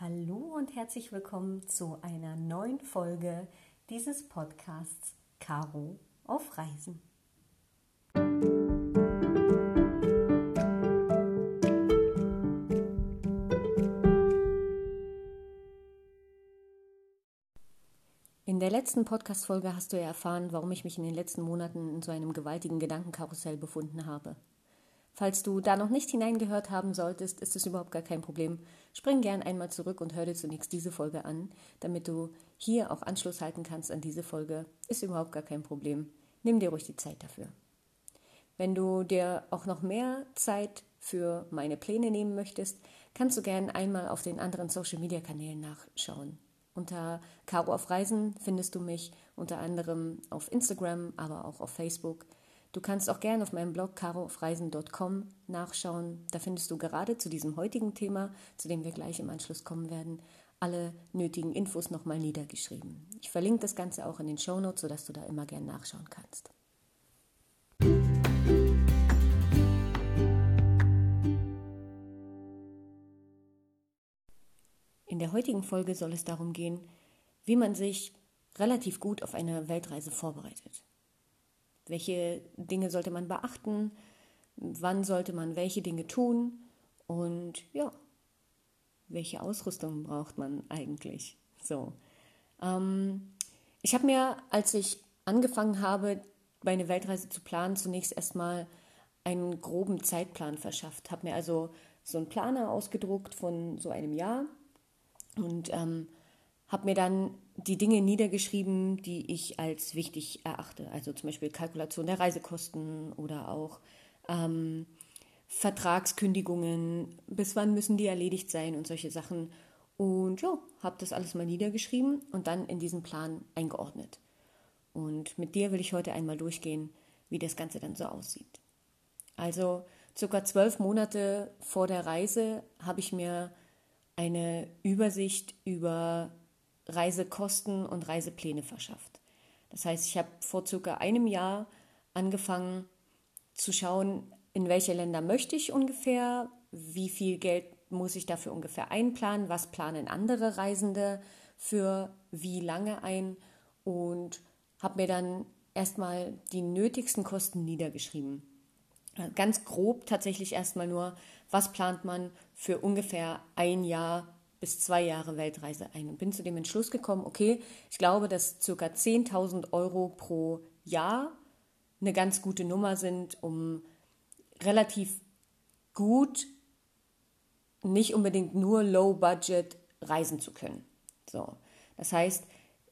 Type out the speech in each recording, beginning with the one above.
Hallo und herzlich willkommen zu einer neuen Folge dieses Podcasts Caro auf Reisen. In der letzten Podcast-Folge hast du ja erfahren, warum ich mich in den letzten Monaten in so einem gewaltigen Gedankenkarussell befunden habe. Falls du da noch nicht hineingehört haben solltest, ist es überhaupt gar kein Problem. Spring gern einmal zurück und hör dir zunächst diese Folge an, damit du hier auch Anschluss halten kannst an diese Folge. Ist überhaupt gar kein Problem. Nimm dir ruhig die Zeit dafür. Wenn du dir auch noch mehr Zeit für meine Pläne nehmen möchtest, kannst du gern einmal auf den anderen Social Media Kanälen nachschauen. Unter Caro auf Reisen findest du mich unter anderem auf Instagram, aber auch auf Facebook. Du kannst auch gerne auf meinem Blog caroaufreisen.com nachschauen. Da findest du gerade zu diesem heutigen Thema, zu dem wir gleich im Anschluss kommen werden, alle nötigen Infos nochmal niedergeschrieben. Ich verlinke das Ganze auch in den Shownotes, sodass du da immer gerne nachschauen kannst. In der heutigen Folge soll es darum gehen, wie man sich relativ gut auf eine Weltreise vorbereitet. Welche Dinge sollte man beachten? Wann sollte man welche Dinge tun? Und ja, welche Ausrüstung braucht man eigentlich? So. Ähm, ich habe mir, als ich angefangen habe, meine Weltreise zu planen, zunächst erstmal einen groben Zeitplan verschafft. Habe mir also so einen Planer ausgedruckt von so einem Jahr und ähm, habe mir dann die Dinge niedergeschrieben, die ich als wichtig erachte. Also zum Beispiel Kalkulation der Reisekosten oder auch ähm, Vertragskündigungen, bis wann müssen die erledigt sein und solche Sachen. Und ja, habe das alles mal niedergeschrieben und dann in diesen Plan eingeordnet. Und mit dir will ich heute einmal durchgehen, wie das Ganze dann so aussieht. Also circa zwölf Monate vor der Reise habe ich mir eine Übersicht über Reisekosten und Reisepläne verschafft. Das heißt, ich habe vor circa einem Jahr angefangen zu schauen, in welche Länder möchte ich ungefähr, wie viel Geld muss ich dafür ungefähr einplanen, was planen andere Reisende für wie lange ein und habe mir dann erstmal die nötigsten Kosten niedergeschrieben. Ganz grob tatsächlich erstmal nur, was plant man für ungefähr ein Jahr bis zwei Jahre Weltreise ein und bin zu dem Entschluss gekommen, okay, ich glaube, dass ca. 10.000 Euro pro Jahr eine ganz gute Nummer sind, um relativ gut, nicht unbedingt nur Low Budget reisen zu können. So, das heißt,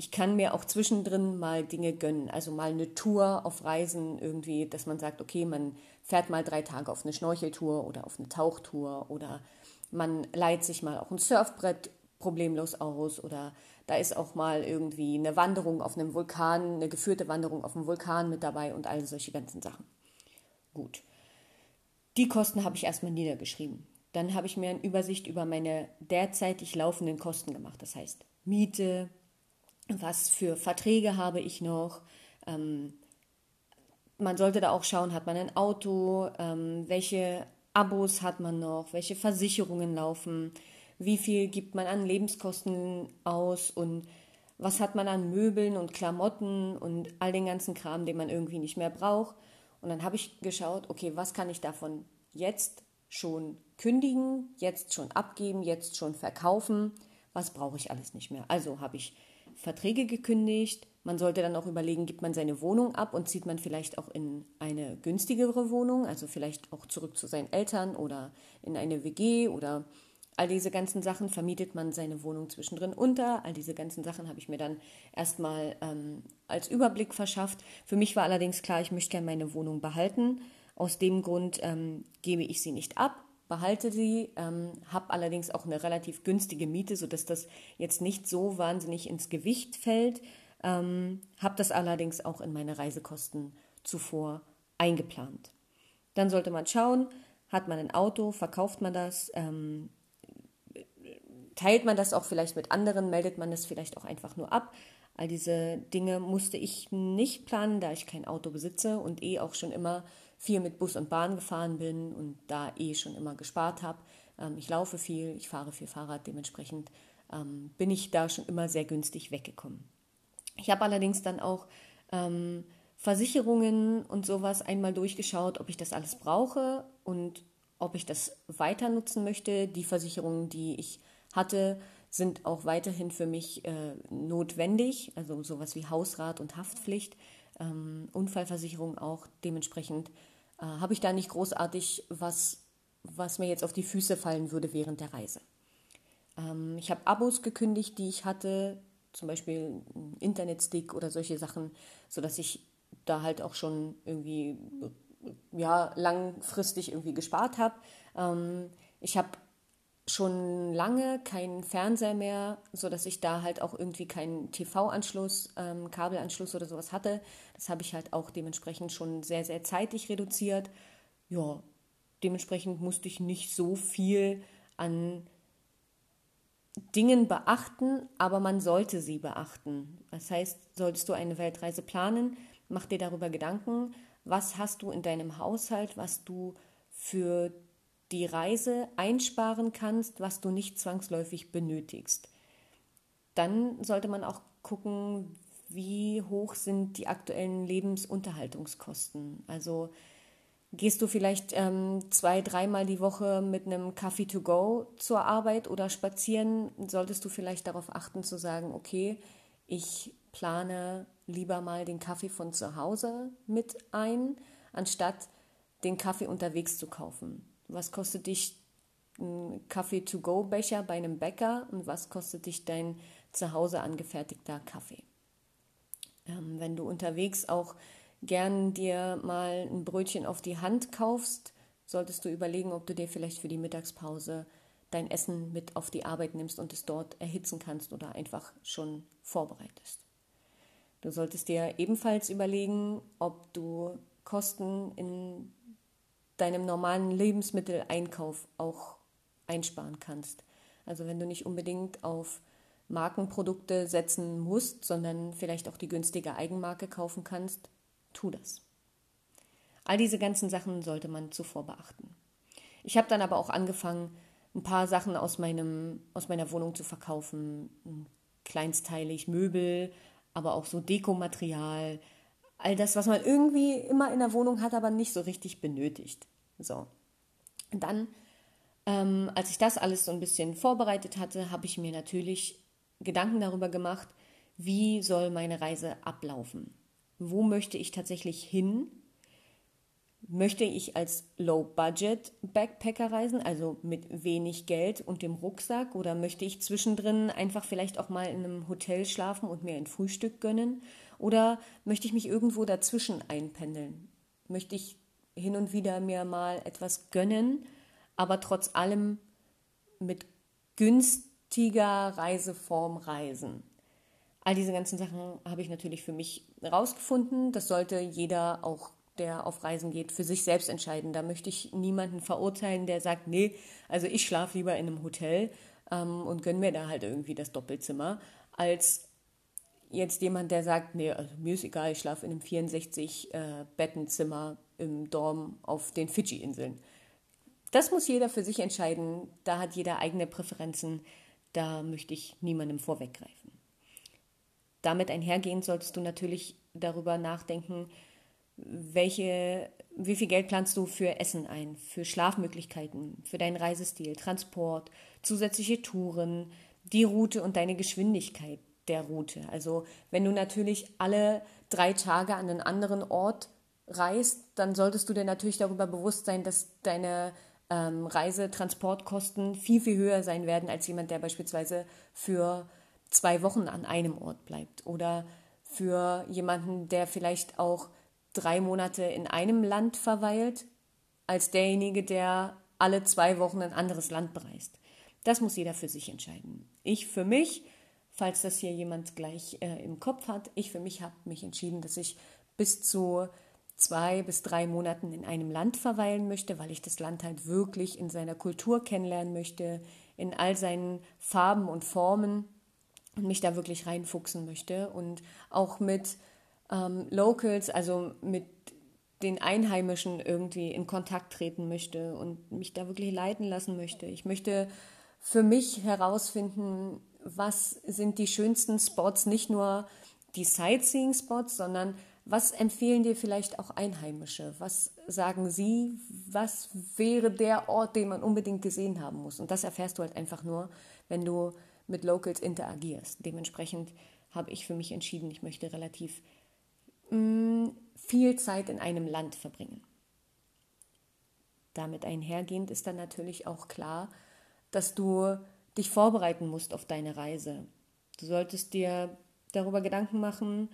ich kann mir auch zwischendrin mal Dinge gönnen, also mal eine Tour auf Reisen irgendwie, dass man sagt, okay, man fährt mal drei Tage auf eine Schnorcheltour oder auf eine Tauchtour oder man leiht sich mal auch ein Surfbrett problemlos aus oder da ist auch mal irgendwie eine Wanderung auf einem Vulkan, eine geführte Wanderung auf einem Vulkan mit dabei und all solche ganzen Sachen. Gut. Die Kosten habe ich erstmal niedergeschrieben. Dann habe ich mir eine Übersicht über meine derzeitig laufenden Kosten gemacht. Das heißt Miete, was für Verträge habe ich noch. Ähm, man sollte da auch schauen, hat man ein Auto, ähm, welche Abos hat man noch, welche Versicherungen laufen, wie viel gibt man an Lebenskosten aus und was hat man an Möbeln und Klamotten und all den ganzen Kram, den man irgendwie nicht mehr braucht. Und dann habe ich geschaut, okay, was kann ich davon jetzt schon kündigen, jetzt schon abgeben, jetzt schon verkaufen, was brauche ich alles nicht mehr. Also habe ich Verträge gekündigt. Man sollte dann auch überlegen, gibt man seine Wohnung ab und zieht man vielleicht auch in eine günstigere Wohnung, also vielleicht auch zurück zu seinen Eltern oder in eine WG oder all diese ganzen Sachen vermietet man seine Wohnung zwischendrin unter. All diese ganzen Sachen habe ich mir dann erstmal ähm, als Überblick verschafft. Für mich war allerdings klar, ich möchte gerne meine Wohnung behalten. Aus dem Grund ähm, gebe ich sie nicht ab behalte sie, ähm, habe allerdings auch eine relativ günstige Miete, sodass das jetzt nicht so wahnsinnig ins Gewicht fällt. Ähm, habe das allerdings auch in meine Reisekosten zuvor eingeplant. Dann sollte man schauen, hat man ein Auto, verkauft man das, ähm, teilt man das auch vielleicht mit anderen, meldet man das vielleicht auch einfach nur ab. All diese Dinge musste ich nicht planen, da ich kein Auto besitze und eh auch schon immer viel mit Bus und Bahn gefahren bin und da eh schon immer gespart habe. Ähm, ich laufe viel, ich fahre viel Fahrrad, dementsprechend ähm, bin ich da schon immer sehr günstig weggekommen. Ich habe allerdings dann auch ähm, Versicherungen und sowas einmal durchgeschaut, ob ich das alles brauche und ob ich das weiter nutzen möchte. Die Versicherungen, die ich hatte, sind auch weiterhin für mich äh, notwendig, also sowas wie Hausrat und Haftpflicht, ähm, Unfallversicherung auch. Dementsprechend äh, habe ich da nicht großartig was, was mir jetzt auf die Füße fallen würde während der Reise. Ähm, ich habe Abos gekündigt, die ich hatte, zum Beispiel Internetstick oder solche Sachen, sodass ich da halt auch schon irgendwie ja, langfristig irgendwie gespart habe. Ähm, ich habe schon lange keinen Fernseher mehr, sodass ich da halt auch irgendwie keinen TV-Anschluss, ähm, Kabelanschluss oder sowas hatte. Das habe ich halt auch dementsprechend schon sehr, sehr zeitig reduziert. Ja, dementsprechend musste ich nicht so viel an Dingen beachten, aber man sollte sie beachten. Das heißt, solltest du eine Weltreise planen, mach dir darüber Gedanken, was hast du in deinem Haushalt, was du für die Reise einsparen kannst, was du nicht zwangsläufig benötigst. Dann sollte man auch gucken, wie hoch sind die aktuellen Lebensunterhaltungskosten. Also gehst du vielleicht ähm, zwei, dreimal die Woche mit einem Kaffee to go zur Arbeit oder spazieren, solltest du vielleicht darauf achten zu sagen, okay, ich plane lieber mal den Kaffee von zu Hause mit ein, anstatt den Kaffee unterwegs zu kaufen. Was kostet dich ein Kaffee-to-go-Becher bei einem Bäcker und was kostet dich dein zu Hause angefertigter Kaffee? Ähm, wenn du unterwegs auch gern dir mal ein Brötchen auf die Hand kaufst, solltest du überlegen, ob du dir vielleicht für die Mittagspause dein Essen mit auf die Arbeit nimmst und es dort erhitzen kannst oder einfach schon vorbereitest. Du solltest dir ebenfalls überlegen, ob du Kosten in deinem normalen Lebensmitteleinkauf auch einsparen kannst. Also wenn du nicht unbedingt auf Markenprodukte setzen musst, sondern vielleicht auch die günstige Eigenmarke kaufen kannst, tu das. All diese ganzen Sachen sollte man zuvor beachten. Ich habe dann aber auch angefangen, ein paar Sachen aus, meinem, aus meiner Wohnung zu verkaufen. Kleinsteilig Möbel, aber auch so Dekomaterial. All das, was man irgendwie immer in der Wohnung hat, aber nicht so richtig benötigt. So. Und dann, ähm, als ich das alles so ein bisschen vorbereitet hatte, habe ich mir natürlich Gedanken darüber gemacht, wie soll meine Reise ablaufen? Wo möchte ich tatsächlich hin? Möchte ich als Low-Budget-Backpacker reisen, also mit wenig Geld und dem Rucksack? Oder möchte ich zwischendrin einfach vielleicht auch mal in einem Hotel schlafen und mir ein Frühstück gönnen? Oder möchte ich mich irgendwo dazwischen einpendeln? Möchte ich hin und wieder mir mal etwas gönnen, aber trotz allem mit günstiger Reiseform reisen. All diese ganzen Sachen habe ich natürlich für mich rausgefunden. Das sollte jeder auch, der auf Reisen geht, für sich selbst entscheiden. Da möchte ich niemanden verurteilen, der sagt, nee, also ich schlafe lieber in einem Hotel ähm, und gönne mir da halt irgendwie das Doppelzimmer, als jetzt jemand, der sagt, nee, also mir ist egal, ich schlafe in einem 64 äh, Bettenzimmer im Dorm auf den Fidschi-Inseln. Das muss jeder für sich entscheiden. Da hat jeder eigene Präferenzen. Da möchte ich niemandem vorweggreifen. Damit einhergehend solltest du natürlich darüber nachdenken, welche, wie viel Geld planst du für Essen ein, für Schlafmöglichkeiten, für deinen Reisestil, Transport, zusätzliche Touren, die Route und deine Geschwindigkeit der Route. Also wenn du natürlich alle drei Tage an einen anderen Ort reist, dann solltest du dir natürlich darüber bewusst sein, dass deine ähm, Reisetransportkosten viel, viel höher sein werden als jemand, der beispielsweise für zwei Wochen an einem Ort bleibt oder für jemanden, der vielleicht auch drei Monate in einem Land verweilt, als derjenige, der alle zwei Wochen ein anderes Land bereist. Das muss jeder für sich entscheiden. Ich für mich, falls das hier jemand gleich äh, im Kopf hat, ich für mich habe mich entschieden, dass ich bis zu zwei bis drei Monaten in einem Land verweilen möchte, weil ich das Land halt wirklich in seiner Kultur kennenlernen möchte, in all seinen Farben und Formen. und mich da wirklich reinfuchsen möchte und auch mit ähm, Locals, also mit den Einheimischen irgendwie in Kontakt treten möchte und mich da wirklich leiten lassen möchte. Ich möchte für mich herausfinden, was sind die schönsten Spots, nicht nur die Sightseeing-Spots, sondern was empfehlen dir vielleicht auch Einheimische? Was sagen sie? Was wäre der Ort, den man unbedingt gesehen haben muss? Und das erfährst du halt einfach nur, wenn du mit Locals interagierst. Dementsprechend habe ich für mich entschieden, ich möchte relativ mh, mm, viel Zeit in einem Land verbringen. Damit einhergehend ist dann natürlich auch klar, dass du dich vorbereiten musst auf deine Reise. Du solltest dir darüber Gedanken machen,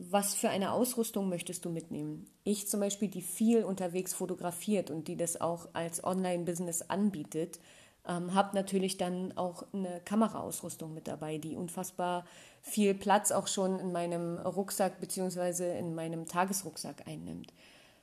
was für eine Ausrüstung möchtest du mitnehmen. Ich zum Beispiel, die viel unterwegs fotografiert und die das auch als Online-Business anbietet, ähm, habe natürlich dann auch eine Kameraausrüstung mit dabei, die unfassbar viel Platz auch schon in meinem Rucksack bzw. in meinem Tagesrucksack einnimmt.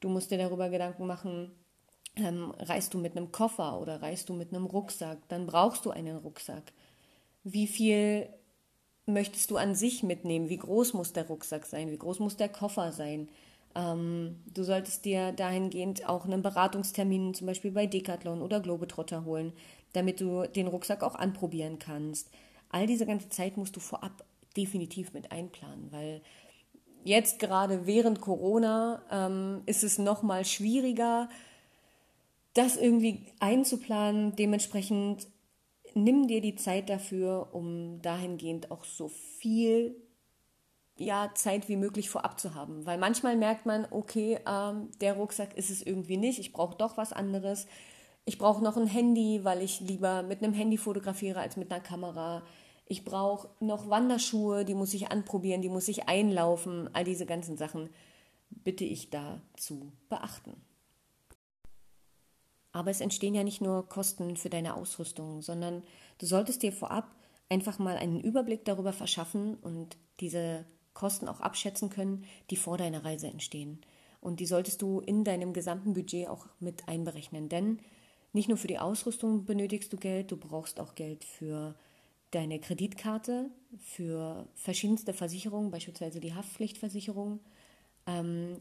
Du musst dir darüber Gedanken machen, ähm, reist du mit einem Koffer oder reist du mit einem Rucksack, dann brauchst du einen Rucksack. Wie viel möchtest du an sich mitnehmen? Wie groß muss der Rucksack sein? Wie groß muss der Koffer sein? Ähm, du solltest dir dahingehend auch einen Beratungstermin zum Beispiel bei Decathlon oder Globetrotter holen, damit du den Rucksack auch anprobieren kannst. All diese ganze Zeit musst du vorab definitiv mit einplanen, weil jetzt gerade während Corona ähm, ist es noch mal schwieriger, das irgendwie einzuplanen. Dementsprechend nimm dir die Zeit dafür, um dahingehend auch so viel ja, Zeit wie möglich vorab zu haben. Weil manchmal merkt man, okay, ähm, der Rucksack ist es irgendwie nicht, ich brauche doch was anderes. Ich brauche noch ein Handy, weil ich lieber mit einem Handy fotografiere als mit einer Kamera. Ich brauche noch Wanderschuhe, die muss ich anprobieren, die muss ich einlaufen. All diese ganzen Sachen bitte ich da zu beachten. Aber es entstehen ja nicht nur Kosten für deine Ausrüstung, sondern du solltest dir vorab einfach mal einen Überblick darüber verschaffen und diese Kosten auch abschätzen können, die vor deiner Reise entstehen. Und die solltest du in deinem gesamten Budget auch mit einberechnen. Denn nicht nur für die Ausrüstung benötigst du Geld, du brauchst auch Geld für deine Kreditkarte, für verschiedenste Versicherungen, beispielsweise die Haftpflichtversicherung,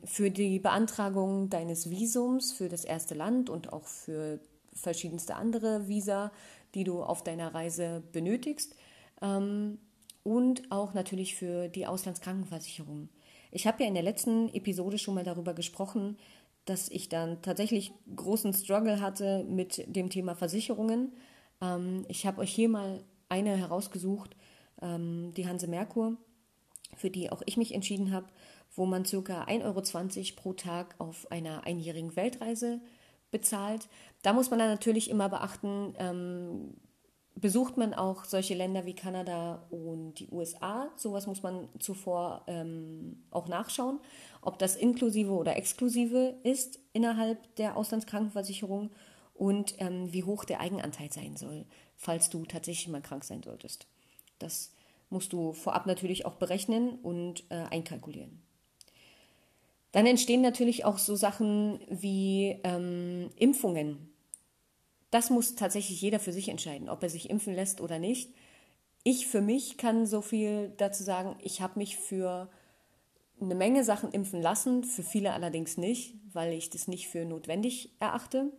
für die Beantragung deines Visums für das erste Land und auch für verschiedenste andere Visa, die du auf deiner Reise benötigst. Ähm, und auch natürlich für die Auslandskrankenversicherung. Ich habe ja in der letzten Episode schon mal darüber gesprochen, dass ich dann tatsächlich großen Struggle hatte mit dem Thema Versicherungen. Ähm, ich habe euch hier mal eine herausgesucht, ähm, die Hanse Merkur, für die auch ich mich entschieden habe wo man ca. 1,20 Euro pro Tag auf einer einjährigen Weltreise bezahlt. Da muss man dann natürlich immer beachten, ähm, besucht man auch solche Länder wie Kanada und die USA. Sowas muss man zuvor ähm, auch nachschauen, ob das inklusive oder exklusive ist innerhalb der Auslandskrankenversicherung und ähm, wie hoch der Eigenanteil sein soll, falls du tatsächlich mal krank sein solltest. Das musst du vorab natürlich auch berechnen und äh, einkalkulieren. Dann entstehen natürlich auch so Sachen wie ähm, Impfungen. Das muss tatsächlich jeder für sich entscheiden, ob er sich impfen lässt oder nicht. Ich für mich kann so viel dazu sagen, ich habe mich für eine Menge Sachen impfen lassen, für viele allerdings nicht, weil ich das nicht für notwendig erachte.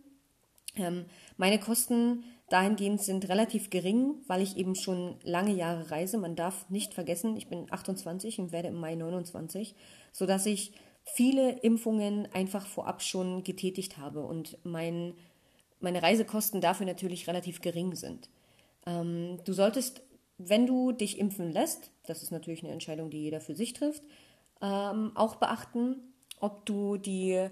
Ähm, meine Kosten dahingehend sind relativ gering, weil ich eben schon lange Jahre reise. Man darf nicht vergessen, ich bin 28 und werde im Mai 29, sodass ich viele Impfungen einfach vorab schon getätigt habe und mein, meine Reisekosten dafür natürlich relativ gering sind. Ähm, du solltest, wenn du dich impfen lässt, das ist natürlich eine Entscheidung, die jeder für sich trifft, ähm, auch beachten, ob du die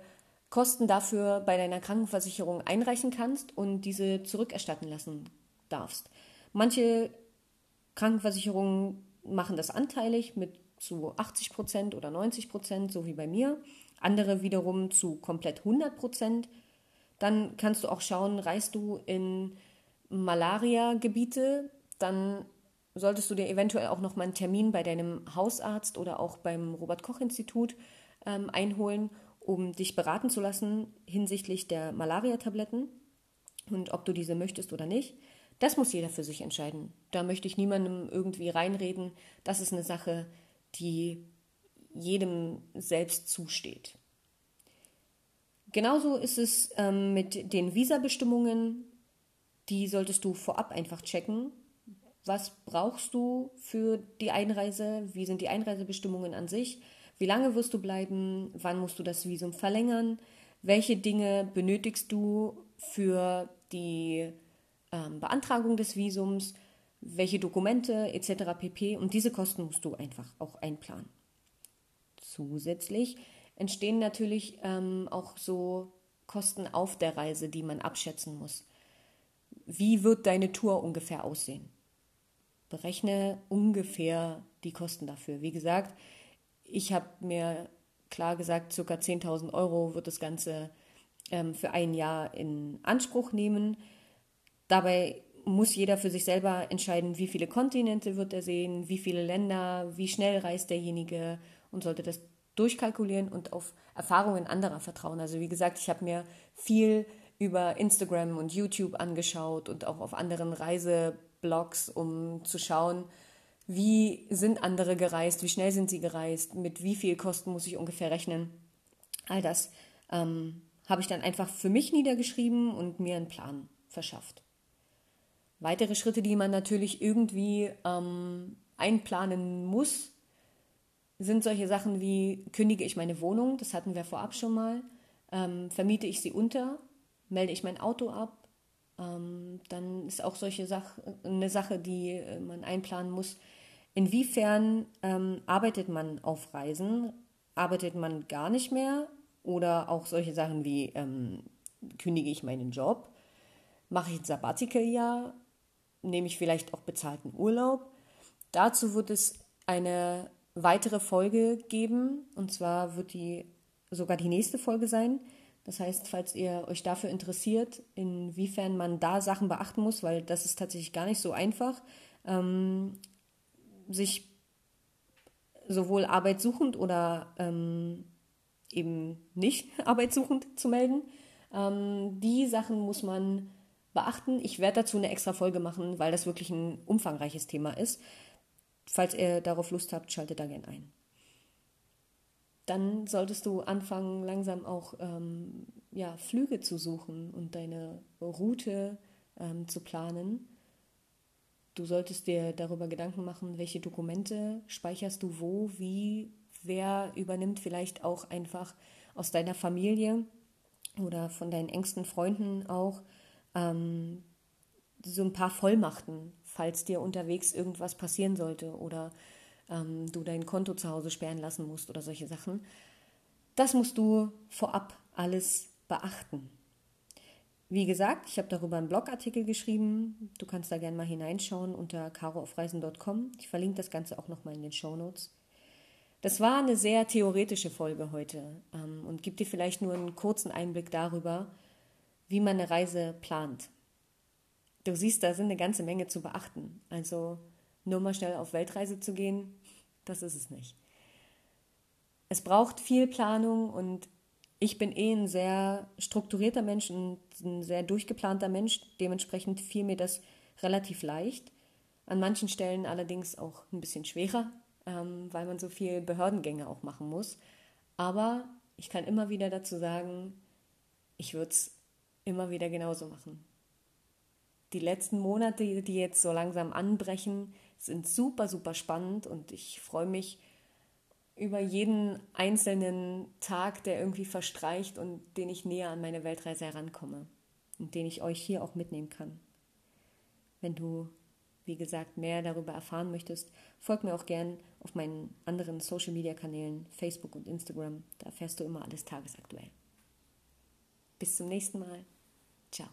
Kosten dafür bei deiner Krankenversicherung einreichen kannst und diese zurückerstatten lassen darfst. Manche Krankenversicherungen machen das anteilig mit zu 80 Prozent oder 90 Prozent, so wie bei mir. Andere wiederum zu komplett 100 Prozent. Dann kannst du auch schauen, reist du in Malaria-Gebiete, dann solltest du dir eventuell auch noch mal einen Termin bei deinem Hausarzt oder auch beim Robert-Koch-Institut ähm, einholen, um dich beraten zu lassen hinsichtlich der Malaria-Tabletten und ob du diese möchtest oder nicht. Das muss jeder für sich entscheiden. Da möchte ich niemandem irgendwie reinreden. Das ist eine Sache, die jedem selbst zusteht. Genauso ist es ähm, mit den Visabestimmungen. Die solltest du vorab einfach checken. Was brauchst du für die Einreise? Wie sind die Einreisebestimmungen an sich? Wie lange wirst du bleiben? Wann musst du das Visum verlängern? Welche Dinge benötigst du für die ähm, Beantragung des Visums? Welche Dokumente etc. pp. Und diese Kosten musst du einfach auch einplanen. Zusätzlich entstehen natürlich ähm, auch so Kosten auf der Reise, die man abschätzen muss. Wie wird deine Tour ungefähr aussehen? Berechne ungefähr die Kosten dafür. Wie gesagt, ich habe mir klar gesagt, ca. 10.000 Euro wird das Ganze ähm, für ein Jahr in Anspruch nehmen. Dabei muss jeder für sich selber entscheiden, wie viele Kontinente wird er sehen, wie viele Länder, wie schnell reist derjenige und sollte das durchkalkulieren und auf Erfahrungen anderer vertrauen. Also wie gesagt, ich habe mir viel über Instagram und YouTube angeschaut und auch auf anderen Reiseblogs, um zu schauen, wie sind andere gereist, wie schnell sind sie gereist, mit wie viel Kosten muss ich ungefähr rechnen. All das ähm, habe ich dann einfach für mich niedergeschrieben und mir einen Plan verschafft. Weitere Schritte, die man natürlich irgendwie ähm, einplanen muss, sind solche Sachen wie, kündige ich meine Wohnung, das hatten wir vorab schon mal, ähm, vermiete ich sie unter, melde ich mein Auto ab, ähm, dann ist auch solche Sach eine Sache, die äh, man einplanen muss. Inwiefern ähm, arbeitet man auf Reisen? Arbeitet man gar nicht mehr? Oder auch solche Sachen wie, ähm, kündige ich meinen Job? Mache ich ein Sabbatical-Jahr? Nehme ich vielleicht auch bezahlten Urlaub? Dazu wird es eine weitere Folge geben. Und zwar wird die sogar die nächste Folge sein. Das heißt, falls ihr euch dafür interessiert, inwiefern man da Sachen beachten muss, weil das ist tatsächlich gar nicht so einfach, ähm, sich sowohl arbeitssuchend oder ähm, eben nicht arbeitssuchend zu melden. Ähm, die Sachen muss man beachten. Ich werde dazu eine extra Folge machen, weil das wirklich ein umfangreiches Thema ist. Falls ihr darauf Lust habt, schaltet da gerne ein. Dann solltest du anfangen, langsam auch ähm, ja, Flüge zu suchen und deine Route ähm, zu planen. Du solltest dir darüber Gedanken machen, welche Dokumente speicherst du wo, wie, wer übernimmt vielleicht auch einfach aus deiner Familie oder von deinen engsten Freunden auch ähm, so ein paar Vollmachten falls dir unterwegs irgendwas passieren sollte oder ähm, du dein Konto zu Hause sperren lassen musst oder solche Sachen. Das musst du vorab alles beachten. Wie gesagt, ich habe darüber einen Blogartikel geschrieben. Du kannst da gerne mal hineinschauen unter caroaufreisen.com. Ich verlinke das Ganze auch nochmal in den Show Notes. Das war eine sehr theoretische Folge heute ähm, und gibt dir vielleicht nur einen kurzen Einblick darüber, wie man eine Reise plant du siehst, da sind eine ganze Menge zu beachten. Also nur mal schnell auf Weltreise zu gehen, das ist es nicht. Es braucht viel Planung und ich bin eh ein sehr strukturierter Mensch und ein sehr durchgeplanter Mensch. Dementsprechend fiel mir das relativ leicht. An manchen Stellen allerdings auch ein bisschen schwerer, ähm, weil man so viel Behördengänge auch machen muss. Aber ich kann immer wieder dazu sagen, ich würde es immer wieder genauso machen die letzten Monate, die jetzt so langsam anbrechen, sind super, super spannend und ich freue mich über jeden einzelnen Tag, der irgendwie verstreicht und den ich näher an meine Weltreise herankomme und den ich euch hier auch mitnehmen kann. Wenn du, wie gesagt, mehr darüber erfahren möchtest, folg mir auch gern auf meinen anderen Social Media Kanälen, Facebook und Instagram. Da erfährst du immer alles tagesaktuell. Bis zum nächsten Mal. 讲。